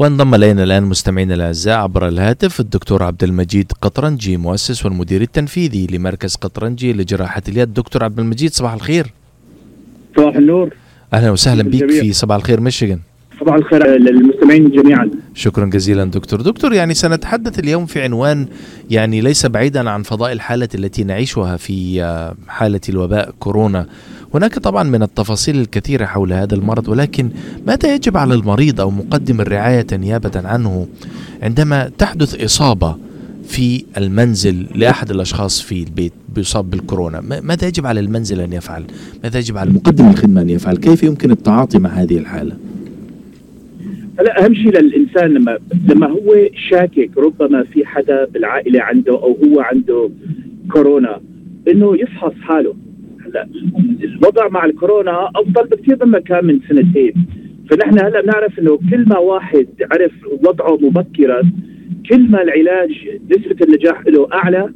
وانضم إلينا الآن مستمعينا الأعزاء عبر الهاتف الدكتور عبد المجيد قطرنجي مؤسس والمدير التنفيذي لمركز قطرنجي لجراحة اليد. دكتور عبد المجيد صباح الخير. صباح النور. أهلا وسهلا بك. في صباح الخير ميشيغان. صباح الخير للمستمعين جميعا. شكرا جزيلا دكتور. دكتور يعني سنتحدث اليوم في عنوان يعني ليس بعيدا عن فضاء الحالة التي نعيشها في آه، حالة الوباء كورونا. هناك طبعا من التفاصيل الكثيرة حول هذا المرض ولكن ماذا يجب على المريض أو مقدم الرعاية نيابة عنه عندما تحدث إصابة في المنزل لأحد الأشخاص في البيت بيصاب بالكورونا؟ ما- ماذا يجب على المنزل أن يفعل؟ ماذا يجب على مقدم الخدمة أن يفعل؟ كيف يمكن التعاطي مع هذه الحالة؟ هلا أهم شيء للإنسان لما لما هو شاكك ربما في حدا بالعائلة عنده أو هو عنده كورونا إنه يفحص حاله. هلا الوضع مع الكورونا أفضل بكثير مما كان من سنتين. فنحن هلا بنعرف إنه كل ما واحد عرف وضعه مبكرا كل ما العلاج نسبة النجاح له أعلى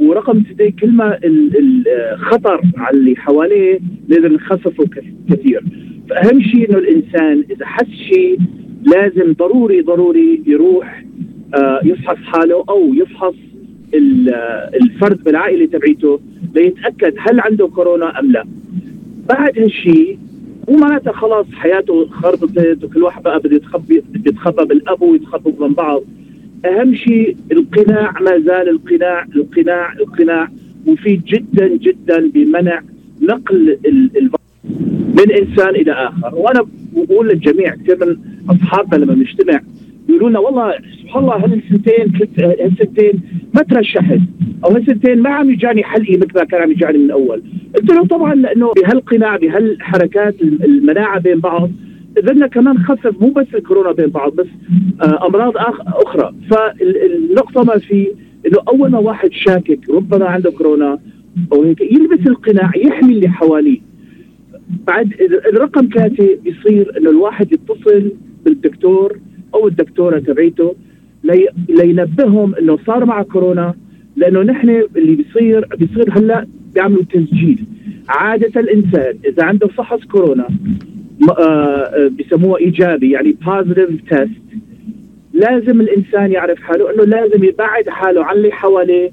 ورقم اثنين كل ما ال- الخطر على اللي حواليه نقدر نخففه كث- كثير. فأهم شيء إنه الإنسان إذا حس شيء لازم ضروري ضروري يروح آه، يفحص حاله أو يفحص آه، الفرد بالعائلة تبعيته ليتأكد هل عنده كورونا أم لا. بعد هالشيء مو معناتها خلاص حياته خربطت وكل واحد بقى بده يتخبي بده يتخبى بالابو ويتخبوا من بعض. أهم شيء القناع ما زال القناع القناع القناع مفيد جدا جدا بمنع نقل ال- الفيروس من إنسان إلى آخر. وأنا بقول للجميع كثير من اصحابنا لما بنجتمع بيقولوا لنا والله سبحان الله هالسنتين كنت هالسنتين ما ترشحت؟ أو هالسنتين ما عم يجاني حلقي مثل ما كان عم يجاني من اول قلت له طبعا لأنه بهالقناع بهالحركات المناعة بين بعض قدرنا كمان نخفف مو بس الكورونا بين بعض بس آه أمراض أخرى. فالنقطه ما في إنه أول ما واحد شاكك ربما عنده كورونا أو هيك يلبس القناع يحمي اللي حواليه. بعد الرقم ثلاثة بيصير إنه الواحد يتصل بالدكتور أو الدكتورة تبعيته لي لينبههم إنه صار معه كورونا لأنه نحن اللي بيصير بيصير هلأ بيعملوا تسجيل. عادة الإنسان إذا عنده فحص كورونا آه، آه، بيسموه إيجابي يعني positive test لازم الإنسان يعرف حاله إنه لازم يبعد حاله عن اللي حواليه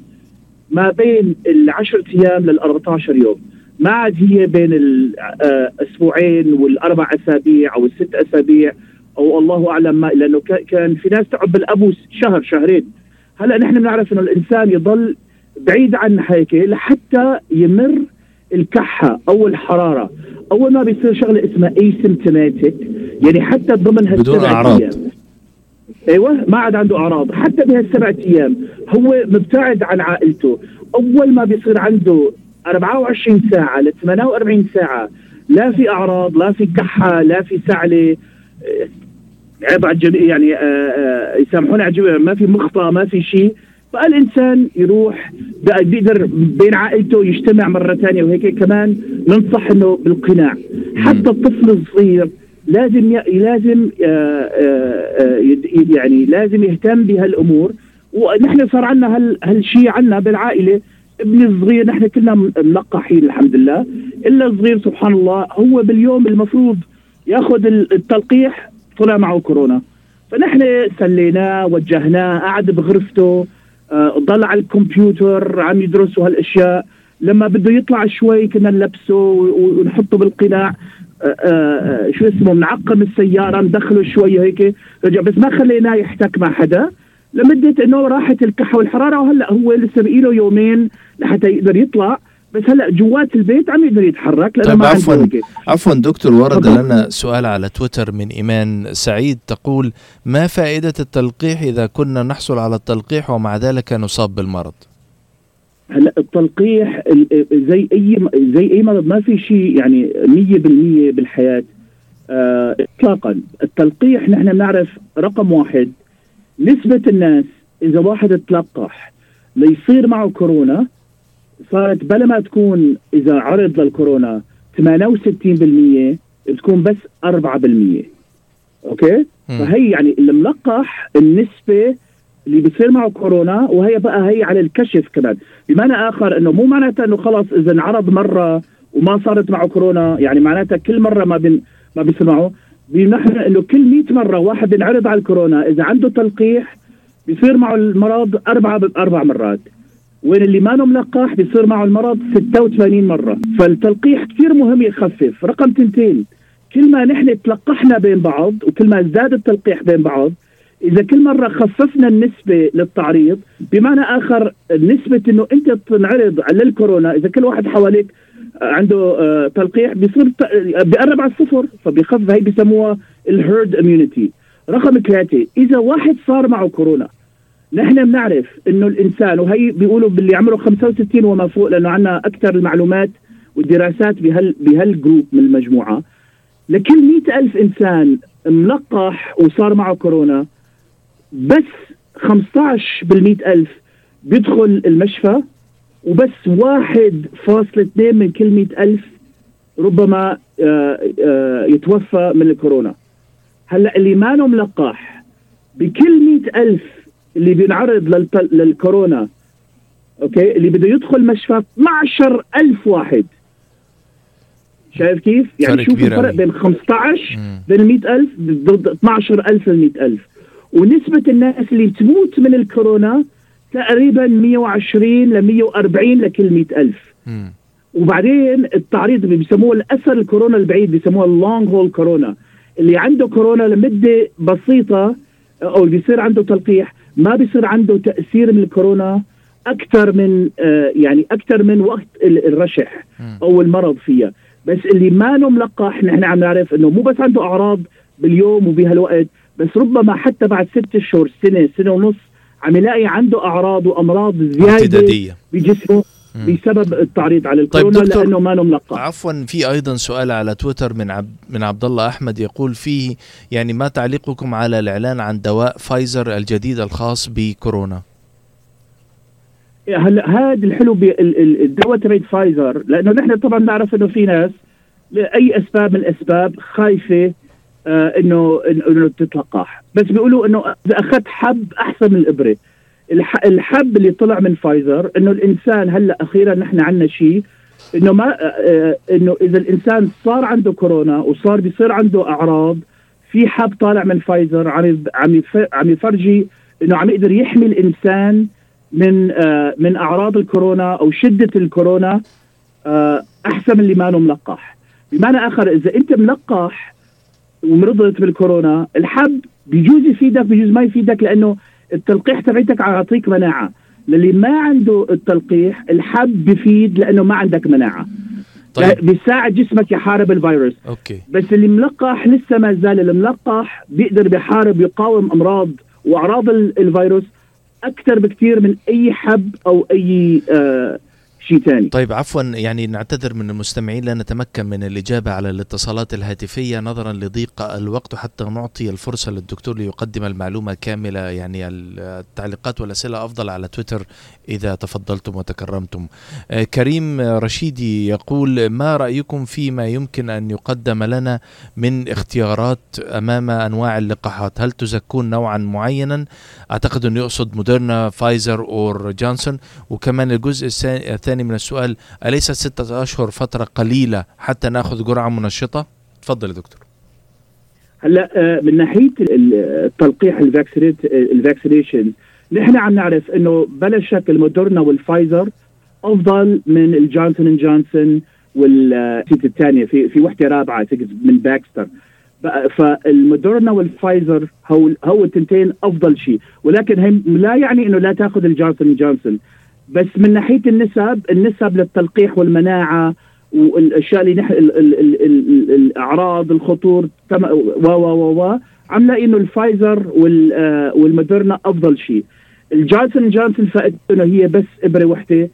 ما بين العشر أيام لل 14 يوم. ما عاد هي بين الاسبوعين والأربع أسابيع أو الست أسابيع أو الله أعلم ما لأنه كا- كان في ناس تقعد بالابو شهر شهرين هلأ نحن بنعرف إنه الإنسان يضل بعيد عن هيك لحتى يمر الكحة أو الحرارة اول ما بيصير شغلة اسمها اسيمتوماتيك يعني حتى ضمن بدون هالسبع. أيام. أيوه ما عاد عنده أعراض حتى بهالسبعة أيام هو مبتعد عن عائلته أول ما بيصير عنده 24 ساعة ل 48 ساعة لا في أعراض لا في كحة لا في سعلة عيب على الجميع يعني آه، آه، يسامحوني على الجميع ما في مخطى ما في شيء. بقى الانسان يروح بيقدر بين عائلته يجتمع مرة ثانية وهيك كمان ننصح إنه بالقناع. حتى الطفل الصغير لازم ي... لازم آه، يد- يعني لازم يهتم بهالأمور. ونحن صار عندنا هال... هالشيء عندنا بالعائلة. ابني الصغير نحن كلنا ملقحين الحمد لله. إلا الصغير سبحان الله هو باليوم المفروض ياخذ ال- التلقيح طلع معه كورونا. فنحن سليناه وجهناه قعد بغرفته آه، ضل على الكمبيوتر عم يدرسوا هالأشياء. لما بده يطلع شوي كنا نلبسه ونحطه بالقناع. آه، آه، شو اسمه منعقم السيارة ندخله شوي هيك. رجع بس ما خليناه يحتك مع حدا. لمدة إنه راحت الكحة والحرارة وهلأ هو لسه بقي له يومين لحتى يقدر يطلع. بس هلا جوات البيت عم يقدر يتحرك لأنه طيب ما عفوا. عفوا دكتور ورد تفضل. لنا سؤال على تويتر من إيمان سعيد تقول ما فائدة التلقيح إذا كنا نحصل على التلقيح ومع ذلك نصاب بالمرض؟ هلا التلقيح ال- زي أي زي أي مرض ما في شيء يعني 100% بالحياة. آه اطلاقا. التلقيح نحن بنعرف رقم واحد. نسبة الناس إذا واحد تلقح ليصير معه كورونا صارت بلا ما تكون إذا عرض للكورونا 68% بتكون بس 4% أوكي. فهي يعني الملقح النسبة اللي بيصير معه كورونا وهي بقى هي على الكشف كمان. بمعنى آخر إنه مو معناتها إنه خلص إذا انعرض مرة وما صارت معه كورونا يعني معناتها كل مرة ما بين ما بيصير معه نحن إنه كل 100 مرة واحد بينعرض على الكورونا إذا عنده تلقيح بيصير معه المرض أربعة أربع مرات. وين اللي ما ملقح بيصير معه المرض 86 مرة. فالتلقيح كثير مهم يخفف. رقم تنتين كل ما نحن تلقحنا بين بعض وكل ما زاد التلقيح بين بعض إذا كل مرة خففنا النسبة للتعريض بمعنى آخر نسبة إنه أنت تنعرض للكورونا إذا كل واحد حواليك عنده آه، تلقيح بيصير بيقرب على الصفر فبيخفف هي بيسموها ال herd immunity رقم ثلاثة إذا واحد صار معه كورونا نحن بنعرف إنه الإنسان وهي بيقولوا باللي عمره 65 وما فوق لأنه عندنا أكثر المعلومات والدراسات بهال بهال group من المجموعة. لكل مئة ألف إنسان ملقح وصار معه كورونا بس 15 بالمئة ألف بيدخل المشفى وبس واحد فاصل اثنين من كل مئة ألف ربما آه، آه، يتوفى من الكورونا. هلأ اللي ما ملقح بكل مئة ألف اللي بينعرض للكورونا أوكي؟ اللي بده يدخل مشفى 12 ألف واحد. شايف كيف؟ يعني شوف الفرق بين 15 بين 100000 ضد 12000 ل 100000 ونسبة الناس اللي بتموت من الكورونا تقريبا 120 ل 140 لكل 100000 وبعدين التعريض اللي بيسموه الأثر الكورونا البعيد بيسموه اللونج هول كورونا. اللي عنده كورونا لمدة بسيطة أو اللي بيصير عنده تلقيح ما بيصير عنده تأثير من الكورونا أكثر من آه يعني أكثر من وقت الرشح أو المرض فيها. بس اللي ما ملقح نحن عم نعرف إنه مو بس عنده أعراض باليوم وبهالوقت بس ربما حتى بعد ست شهور سنة سنة ونص عم يلاقي عنده أعراض وأمراض زيادة بجسمه. بسبب التعريض على الكورونا طيب لأنه ما ملقح عفوا في أيضا سؤال على تويتر من عبد من عبد الله أحمد يقول فيه يعني ما تعليقكم على الإعلان عن دواء فايزر الجديد الخاص بكورونا؟ هلا هذا الحلو بالدواء تبع فايزر؟ لأنه نحن طبعا نعرف إنه في ناس لأي أسباب من الأسباب خايفة آه إنه إنه تتلقح بس بيقولوا إنه إذا أخذت حب أحسن من الإبرة. الحب اللي طلع من فايزر إنه الإنسان هلأ أخيرا نحن عندنا شيء إنه ما آه, آه، إنه إذا الإنسان صار عنده كورونا وصار بيصير عنده أعراض في حب طالع من فايزر عم عم عم يفرجي إنه عم يقدر يحمي الإنسان من آه من أعراض الكورونا أو شدة الكورونا أحسن من اللي ما ملقح. بمعنى آخر إذا أنت ملقح ومرضت بالكورونا الحب بيجوز يفيدك بيجوز ما يفيدك لأنه التلقيح تبعتك يعطيك مناعة. للي ما عنده التلقيح الحب بفيد لأنه ما عندك مناعة. طيب. بيساعد جسمك يحارب الفيروس. أوكي. بس اللي ملقح لسه ما زال الملقح بيقدر بيحارب يقاوم أمراض وأعراض الفيروس أكثر بكثير من أي حب أو أي آه شيء ثاني. طيب عفوا يعني نعتذر من المستمعين لا نتمكن من الإجابة على الاتصالات الهاتفية. نظرا لضيق الوقت وحتى نعطي الفرصة للدكتور ليقدم المعلومة كاملة. يعني التعليقات والأسئلة أفضل على تويتر إذا تفضلتم وتكرمتم. آه، كريم رشيدي يقول ما رأيكم فيما يمكن أن يقدم لنا من اختيارات أمام أنواع اللقاحات؟ هل تزكون نوعا معينا؟ أعتقد أنه يقصد موديرنا فايزر أو جونسون وكمان الجزء الثاني من السؤال أليس ستة أشهر فترة قليلة حتى نأخذ جرعة منشطة؟ تفضل يا دكتور. هلا آه، من ناحية التلقيح ال vaccination نحن عم نعرف إنه بلا شك المودرنا والفايزر أفضل من الجونسون اند جونسون والتيت الثانية. في في وحدة رابعة من باكستر. فالمودرنا والفايزر هو هو التنتين أفضل شيء. ولكن هم لا يعني إنه لا تأخذ الجونسون جونسون. بس من ناحية النسب النسب للتلقيح والمناعة والأشياء اللي نحن الأعراض الخطور و و و عم نلاقي إنه الفايزر آه، والموديرنا أفضل شيء. الجونسون جونسون فائدته هي بس إبرة وحدة.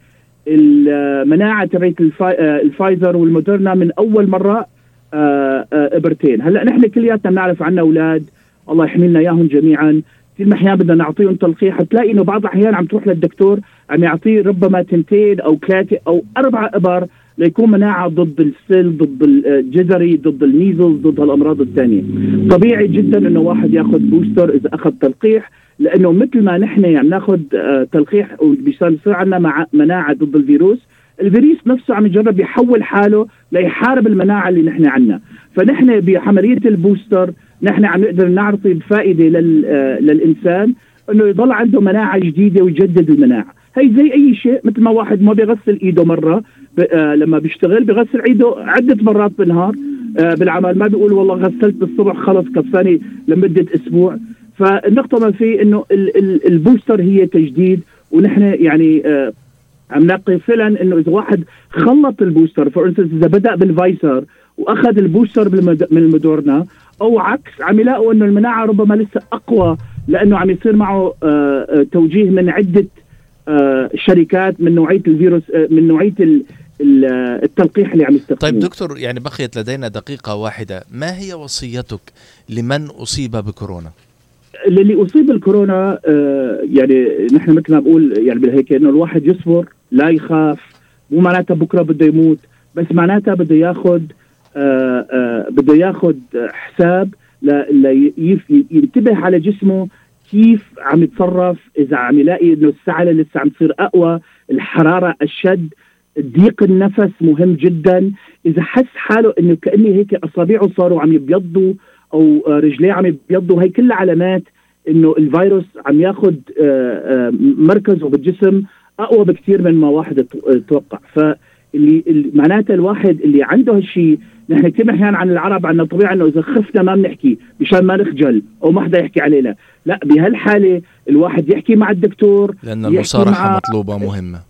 المناعة تبعت آه، الفايزر والموديرنا من أول مرة آه، إبرتين. هلأ نحن كلياتنا بنعرف عنا أولاد. الله يحمي لنا إياهم جميعا. كثير أحيانا بدنا نعطيهم تلقيح. تلاقي إنه بعض الأحيان عم تروح للدكتور عم يعطيه ربما تنتين أو ثلاثة أو أربع إبر ليكون مناعة ضد السل ضد الجزري ضد الميزل ضد الامراض الثانية. طبيعي جدا إنه واحد ياخذ بوستر إذا أخذ تلقيح. لأنه مثل ما نحن يعني ناخذ آه، تلقيح وبيصير عندنا مناعة ضد الفيروس الفيروس نفسه عم يجرب يحول حاله ليحارب المناعة اللي نحن عندنا فنحن بعملية البوستر نحن عم نقدر نعطي بفائده لل آه، للإنسان إنه يضل عنده مناعة جديدة ويجدد المناعة. هي زي أي شيء مثل ما واحد ما بيغسل إيده مرة آه لما بيشتغل بيغسل إيده عدة مرات بالنهار. آه بالعمل ما بيقول والله غسلت بالصبح خلص كفاني لمدة أسبوع. فالنقطة ما فيه إنه ال ال البوستر هي تجديد ونحن يعني آه عم نلاقي فعلا إنه إذا واحد خلط ال booster for إذا بدأ بالفايزر وأخذ ال booster من المودرنا أو عكس عم يلاقوا إنه المناعة ربما لسه أقوى لأنه عم يصير معه آه، آه، توجيه من عدة شركات من نوعية الفيروس من نوعية التلقيح اللي عم يستخدموه. طيب دكتور يعني بقيت لدينا دقيقة واحدة. ما هي وصيتك لمن أصيب بكورونا؟ اللي أصيب بالكورونا يعني نحن مثل ما بقول يعني بالهيك إنه الواحد يصبر لا يخاف. مو معناتها بكرة بده يموت بس معناتها بده ياخذ بده ياخذ حساب ينتبه على جسمه كيف عم يتصرف إذا عم يلاقي إنه السعله لسه عم تصير أقوى الحرارة أشد. ضيق النفس مهم جدا. إذا حس حاله إنه كأني هيك أصابعه صاروا عم يبيضوا أو رجليه عم يبيضوا هي كلها علامات إنه الفيروس عم ياخذ آه، آه، مركزه بالجسم أقوى بكثير من ما واحد توقع فاللي معناتها الواحد اللي عنده هالشيء نحن كثير أحيانا عن العرب عندنا طبيعه إنه إذا خفنا ما بنحكي مشان ما نخجل أو ما حدا يحكي علينا. لا بهالحالة الواحد يحكي مع الدكتور لأن المصارحة مطلوبة مهمة.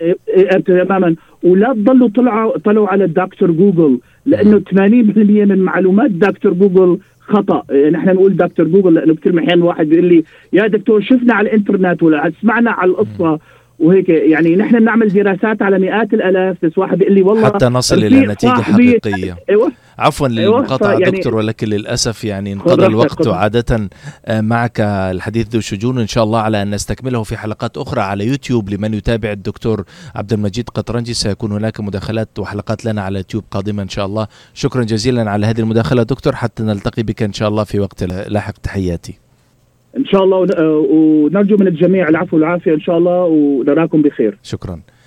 إيه، إيه، تماما. ولا تضلوا طلعوا طلعوا على الدكتور جوجل لأنه 80% من معلومات دكتور جوجل خطأ. إيه، نحن نقول دكتور جوجل لأنه كثير أحيانا واحد بيقول لي يا دكتور شفنا على الإنترنت ولا سمعنا على القصة. وهيك يعني نحن بنعمل دراسات على مئات الألاف بس واحد بيقول لي والله حتى نصل إلى نتيجة حقيقية. أيوة. عفوا أيوة للمقاطعة يعني دكتور ولكن للأسف يعني انقضى الوقت وعادة آه، معك الحديث ذو شجون. إن شاء الله على أن نستكمله في حلقات أخرى على يوتيوب. لمن يتابع الدكتور عبد المجيد قطرنجي سيكون هناك مداخلات وحلقات لنا على يوتيوب قادمة إن شاء الله. شكرا جزيلا على هذه المداخلة دكتور. حتى نلتقي بك إن شاء الله في وقت لاحق. تحياتي. إن شاء الله ونرجو من الجميع العفو والعافية إن شاء الله ونراكم بخير. شكرا.